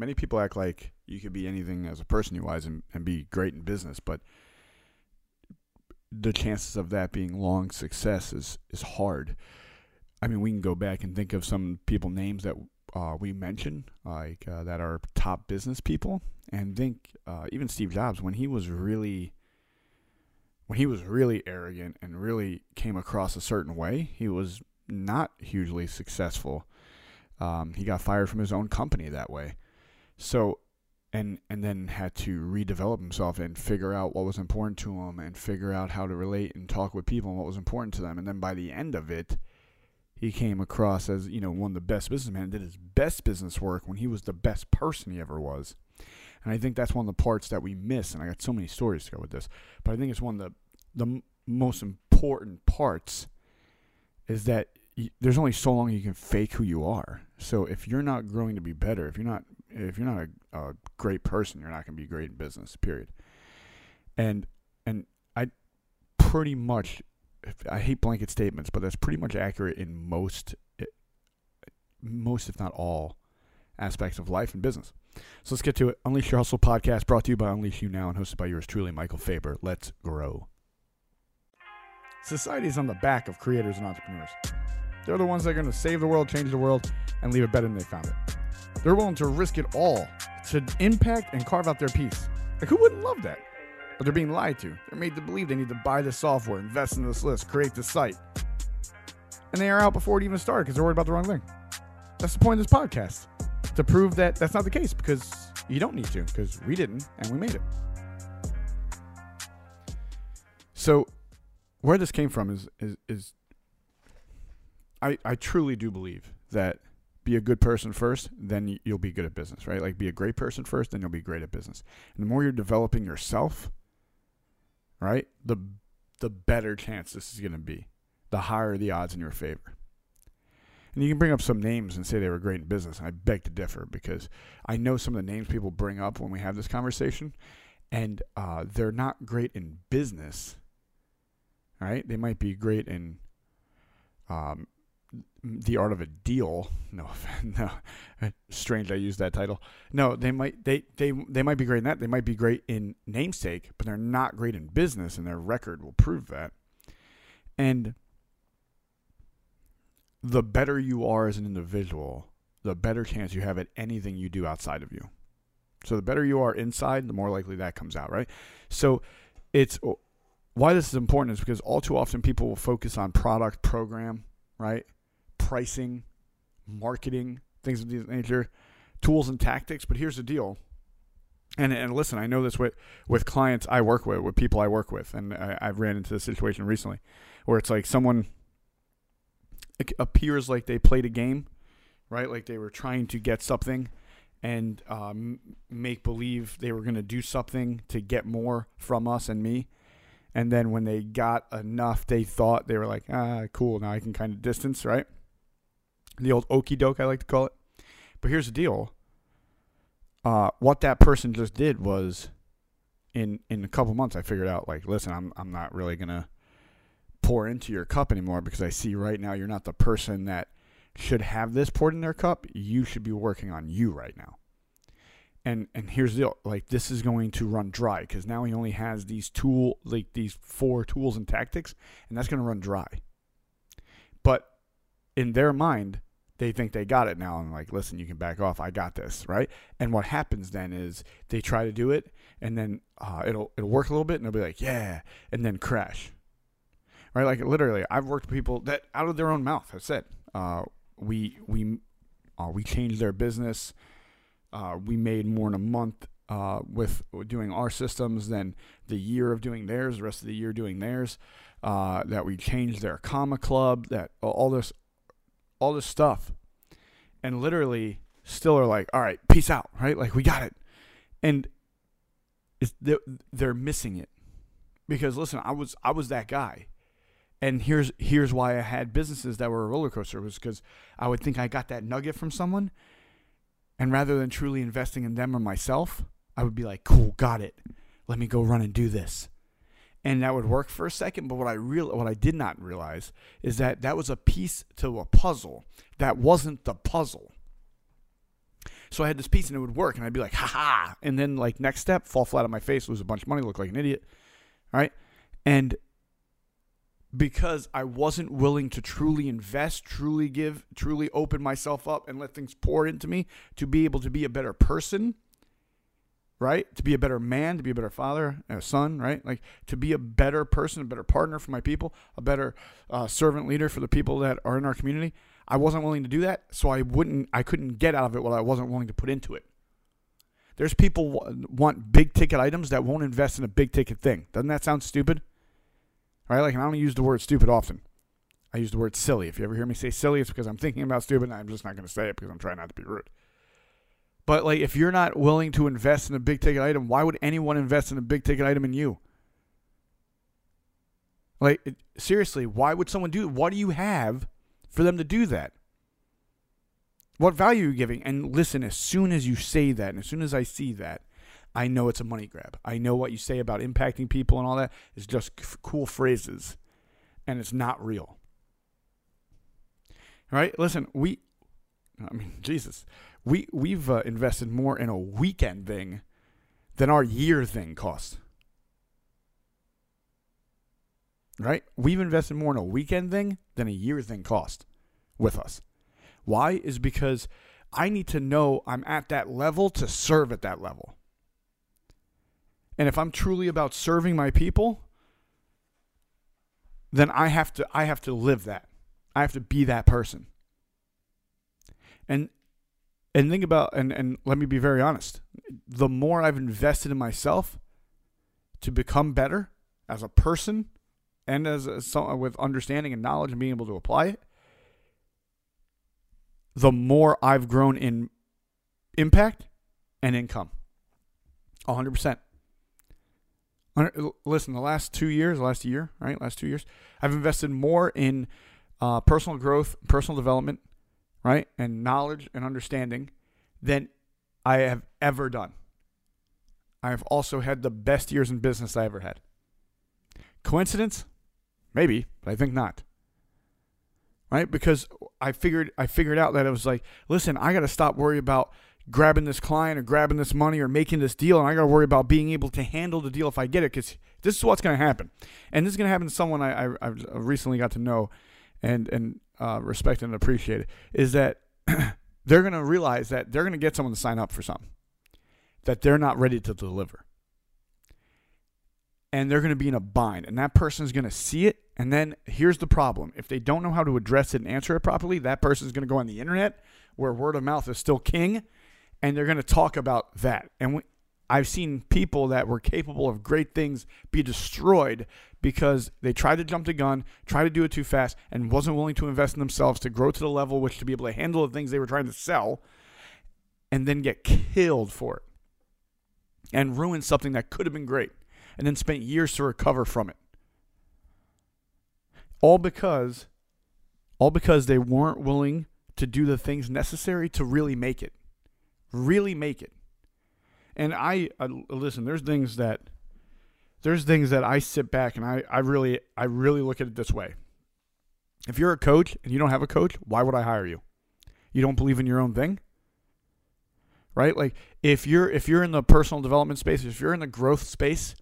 many people act like you could be anything as a person you wise and, and be great in business, but the chances of that being long success is is hard. I mean, we can go back and think of some people names that uh, we mentioned, like uh, that are top business people, and think uh, even Steve Jobs when he was really when he was really arrogant and really came across a certain way, he was not hugely successful. Um, he got fired from his own company that way. So, and and then had to redevelop himself and figure out what was important to him and figure out how to relate and talk with people and what was important to them. And then by the end of it, he came across as you know one of the best businessmen. Did his best business work when he was the best person he ever was. And I think that's one of the parts that we miss. And I got so many stories to go with this, but I think it's one of the the most important parts is that there's only so long you can fake who you are. So if you're not growing to be better, if you're not if you're not a, a great person, you're not going to be great in business. Period. And and I pretty much I hate blanket statements, but that's pretty much accurate in most eh, most if not all aspects of life and business. So let's get to it. Unleash Your Hustle podcast brought to you by Unleash You Now and hosted by yours truly, Michael Faber. Let's grow. Society is on the back of creators and entrepreneurs. They're the ones that are going to save the world, change the world, and leave it better than they found it. They're willing to risk it all to impact and carve out their piece. Like, who wouldn't love that? But they're being lied to. They're made to believe they need to buy the software, invest in this list, create this site. And they are out before it even started because they're worried about the wrong thing. That's the point of this podcast to prove that that's not the case because you don't need to because we didn't and we made it. So, where this came from is is, is I, I truly do believe that be a good person first, then you'll be good at business, right? Like be a great person first, then you'll be great at business. And the more you're developing yourself, right, the the better chance this is going to be. The higher the odds in your favor. And you can bring up some names and say they were great in business. And I beg to differ because I know some of the names people bring up when we have this conversation, and uh, they're not great in business. Right? They might be great in um, the art of a deal. No, no, strange. I use that title. No, they might they they they might be great in that. They might be great in namesake, but they're not great in business, and their record will prove that. And the better you are as an individual, the better chance you have at anything you do outside of you. So the better you are inside, the more likely that comes out, right? So it's why this is important is because all too often people will focus on product, program, right? Pricing, marketing, things of this nature, tools and tactics. But here's the deal. And, and listen, I know this with, with clients I work with, with people I work with, and I, I've ran into this situation recently where it's like someone appears like they played a game, right? Like they were trying to get something and um, make believe they were going to do something to get more from us and me. And then when they got enough, they thought they were like, ah, cool. Now I can kind of distance, right? The old okey doke, I like to call it. But here's the deal. Uh, what that person just did was, in in a couple months, I figured out like, listen, I'm I'm not really gonna pour into your cup anymore because I see right now you're not the person that should have this poured in their cup. You should be working on you right now and and here's the deal like this is going to run dry because now he only has these tool like these four tools and tactics and that's going to run dry but in their mind they think they got it now. And like listen you can back off. I got this right? And what happens then is they try to do it and then uh, it'll it'll work a little bit and they'll be like yeah and then crash. Right? Like literally i've worked with people that out of their own mouth have said uh, we we uh, we changed their business. Uh, we made more in a month uh, with doing our systems than the year of doing theirs, the rest of the year doing theirs. Uh, that we changed their comma club, that all this, all this stuff, and literally still are like, all right, peace out, right? Like we got it, and they're missing it because listen, I was I was that guy. And here's here's why I had businesses that were a roller coaster was because I would think I got that nugget from someone, and rather than truly investing in them or myself, I would be like, cool, got it. Let me go run and do this. And that would work for a second, but what I real what I did not realize is that that was a piece to a puzzle that wasn't the puzzle. So I had this piece and it would work, and I'd be like, ha ha. And then, like, next step, fall flat on my face, lose a bunch of money, look like an idiot. Right? And because I wasn't willing to truly invest, truly give, truly open myself up and let things pour into me to be able to be a better person, right? To be a better man, to be a better father, a son, right? Like to be a better person, a better partner for my people, a better uh, servant leader for the people that are in our community. I wasn't willing to do that, so I wouldn't, I couldn't get out of it what I wasn't willing to put into it. There's people want big ticket items that won't invest in a big ticket thing. Doesn't that sound stupid? Right? Like, I don't use the word stupid often. I use the word silly. If you ever hear me say silly, it's because I'm thinking about stupid and I'm just not going to say it because I'm trying not to be rude. But, like, if you're not willing to invest in a big ticket item, why would anyone invest in a big ticket item in you? Like, seriously, why would someone do? What do you have for them to do that? What value are you giving? And listen, as soon as you say that, and as soon as I see that, I know it's a money grab. I know what you say about impacting people and all that is just cool phrases, and it's not real. Right? Listen, we, I mean, Jesus, we we've uh, invested more in a weekend thing than our year thing cost. Right? We've invested more in a weekend thing than a year thing cost with us. Why? Is because I need to know I'm at that level to serve at that level. And if I'm truly about serving my people, then I have to I have to live that. I have to be that person. And and think about and and let me be very honest. The more I've invested in myself to become better as a person and as a, with understanding and knowledge and being able to apply it, the more I've grown in impact and income. 100%. Listen, the last two years, last year, right? Last two years, I've invested more in uh, personal growth, personal development, right? And knowledge and understanding than I have ever done. I have also had the best years in business I ever had. Coincidence? Maybe, but I think not. Right? Because I figured I figured out that it was like, listen, I got to stop worrying about grabbing this client or grabbing this money or making this deal, and I got to worry about being able to handle the deal if I get it, because this is what's going to happen, and this is going to happen to someone I, I have recently got to know, and and uh, respect and appreciate is that they're going to realize that they're going to get someone to sign up for something that they're not ready to deliver. And they're going to be in a bind, and that person is going to see it. And then here's the problem if they don't know how to address it and answer it properly, that person is going to go on the internet where word of mouth is still king and they're going to talk about that. And we, I've seen people that were capable of great things be destroyed because they tried to jump the gun, tried to do it too fast, and wasn't willing to invest in themselves to grow to the level which to be able to handle the things they were trying to sell, and then get killed for it and ruin something that could have been great, and then spent years to recover from it. All because, all because they weren't willing to do the things necessary to really make it really make it. And I uh, listen. There's things that there's things that I sit back and I, I really I really look at it this way. If you're a coach and you don't have a coach, why would I hire you? You don't believe in your own thing? Right? Like if you're if you're in the personal development space, if you're in the growth space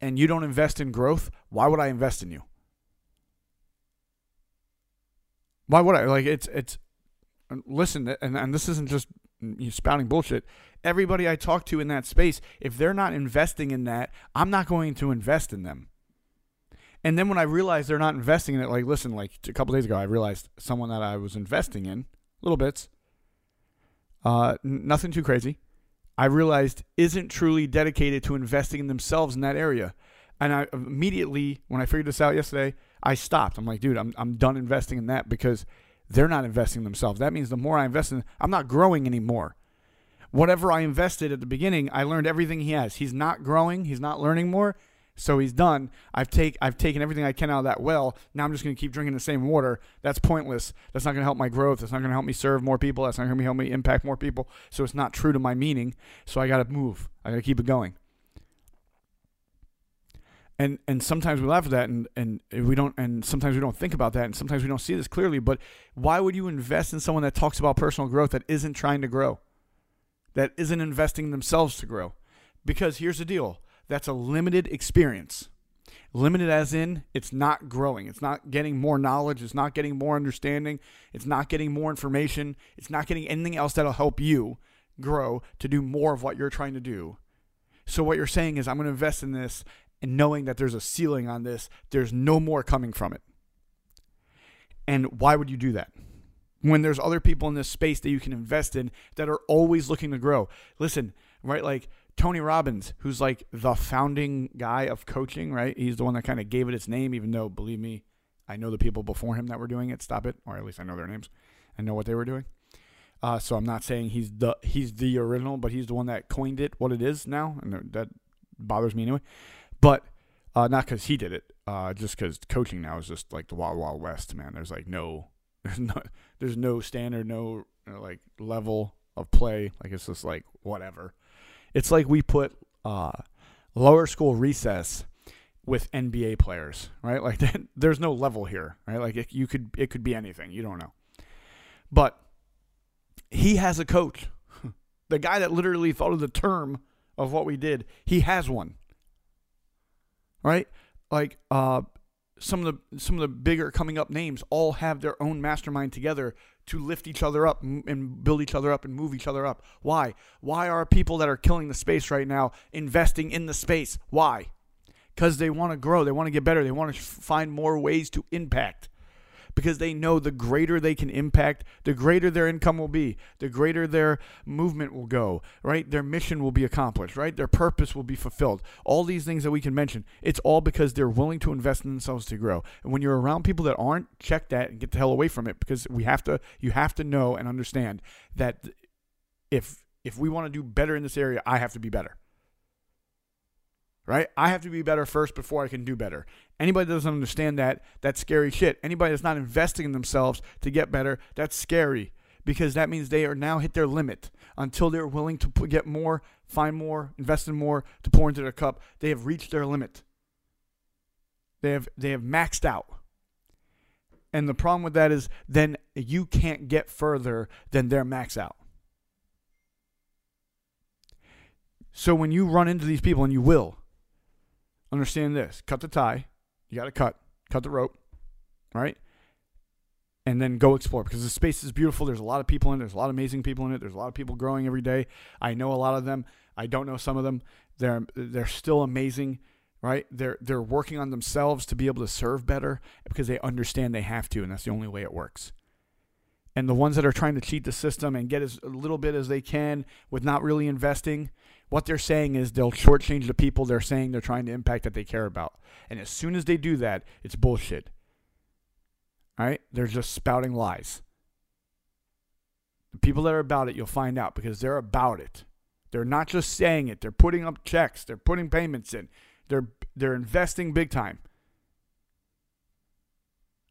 and you don't invest in growth, why would I invest in you? Why would I? Like it's it's listen and, and this isn't just spouting bullshit. Everybody I talk to in that space, if they're not investing in that, I'm not going to invest in them. And then when I realized they're not investing in it, like listen, like a couple days ago, I realized someone that I was investing in, little bits, uh, nothing too crazy. I realized isn't truly dedicated to investing in themselves in that area. And I immediately, when I figured this out yesterday, I stopped. I'm like, dude, I'm, I'm done investing in that because they're not investing themselves. That means the more I invest in, I'm not growing anymore. Whatever I invested at the beginning, I learned everything he has. He's not growing. He's not learning more. So he's done. I've take I've taken everything I can out of that well. Now I'm just going to keep drinking the same water. That's pointless. That's not going to help my growth. That's not going to help me serve more people. That's not going to help me impact more people. So it's not true to my meaning. So I got to move. I got to keep it going and and sometimes we laugh at that and and we don't and sometimes we don't think about that and sometimes we don't see this clearly but why would you invest in someone that talks about personal growth that isn't trying to grow that isn't investing in themselves to grow. Because here's the deal that's a limited experience. Limited as in it's not growing, it's not getting more knowledge, it's not getting more understanding, it's not getting more information, it's not getting anything else that'll help you grow to do more of what you're trying to do. So, what you're saying is, I'm going to invest in this and knowing that there's a ceiling on this, there's no more coming from it. And why would you do that? When there's other people in this space that you can invest in that are always looking to grow. Listen, right? Like Tony Robbins, who's like the founding guy of coaching, right? He's the one that kind of gave it its name, even though, believe me, I know the people before him that were doing it. Stop it, or at least I know their names. I know what they were doing. Uh, so I'm not saying he's the he's the original, but he's the one that coined it what it is now, and that bothers me anyway. But uh, not because he did it, uh, just because coaching now is just like the wild wild west, man. There's like no, there's no, there's no standard, no know, like level of play. Like it's just like whatever. It's like we put uh, lower school recess with NBA players, right? Like there's no level here, right? Like it, you could it could be anything. You don't know, but he has a coach. the guy that literally thought of the term of what we did, he has one. Right? Like uh, some of the some of the bigger coming up names all have their own mastermind together to lift each other up and build each other up and move each other up. Why? Why are people that are killing the space right now investing in the space? Why? Because they want to grow, they want to get better, they want to find more ways to impact because they know the greater they can impact, the greater their income will be, the greater their movement will go, right? Their mission will be accomplished, right? Their purpose will be fulfilled. All these things that we can mention, it's all because they're willing to invest in themselves to grow. And when you're around people that aren't, check that and get the hell away from it because we have to you have to know and understand that if if we want to do better in this area, I have to be better right? I have to be better first before I can do better. Anybody that doesn't understand that, that's scary shit. Anybody that's not investing in themselves to get better, that's scary because that means they are now hit their limit until they're willing to get more, find more, invest in more to pour into their cup. They have reached their limit. They have they have maxed out. And the problem with that is then you can't get further than their max out. So when you run into these people and you will, understand this cut the tie. You got to cut, cut the rope, right? And then go explore because the space is beautiful. There's a lot of people in it. There's a lot of amazing people in it. There's a lot of people growing every day. I know a lot of them. I don't know some of them. They're they're still amazing, right? They're they're working on themselves to be able to serve better because they understand they have to, and that's the only way it works. And the ones that are trying to cheat the system and get as little bit as they can with not really investing, what they're saying is they'll shortchange the people they're saying they're trying to impact that they care about. And as soon as they do that, it's bullshit. All right? They're just spouting lies. The people that are about it, you'll find out because they're about it. They're not just saying it. They're putting up checks. They're putting payments in. They're they're investing big time.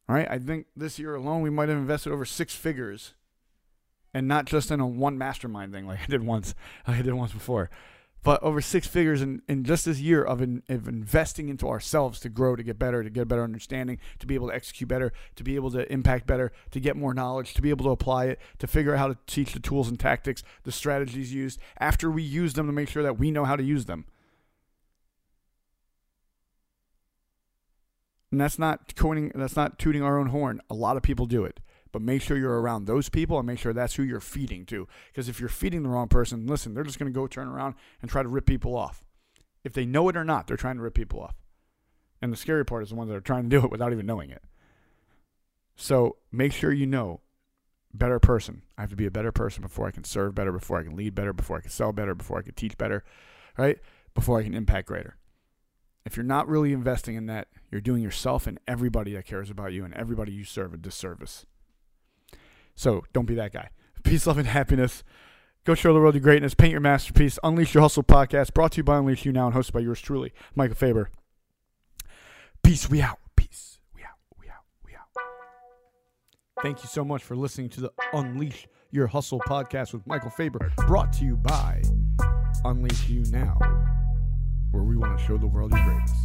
All right, I think this year alone we might have invested over six figures, and not just in a one mastermind thing like I did once. I did once before but over six figures in, in just this year of, in, of investing into ourselves to grow, to get better, to get a better understanding, to be able to execute better, to be able to impact better, to get more knowledge, to be able to apply it, to figure out how to teach the tools and tactics, the strategies used after we use them to make sure that we know how to use them. And that's not coining, that's not tooting our own horn. A lot of people do it. But make sure you're around those people and make sure that's who you're feeding to. Because if you're feeding the wrong person, listen, they're just going to go turn around and try to rip people off. If they know it or not, they're trying to rip people off. And the scary part is the ones that are trying to do it without even knowing it. So make sure you know better person. I have to be a better person before I can serve better, before I can lead better, before I can sell better, before I can teach better, right? Before I can impact greater. If you're not really investing in that, you're doing yourself and everybody that cares about you and everybody you serve a disservice. So don't be that guy. Peace, love, and happiness. Go show the world your greatness. Paint your masterpiece. Unleash Your Hustle podcast brought to you by Unleash You Now and hosted by yours truly, Michael Faber. Peace. We out. Peace. We out. We out. We out. Thank you so much for listening to the Unleash Your Hustle podcast with Michael Faber, brought to you by Unleash You Now, where we want to show the world your greatness.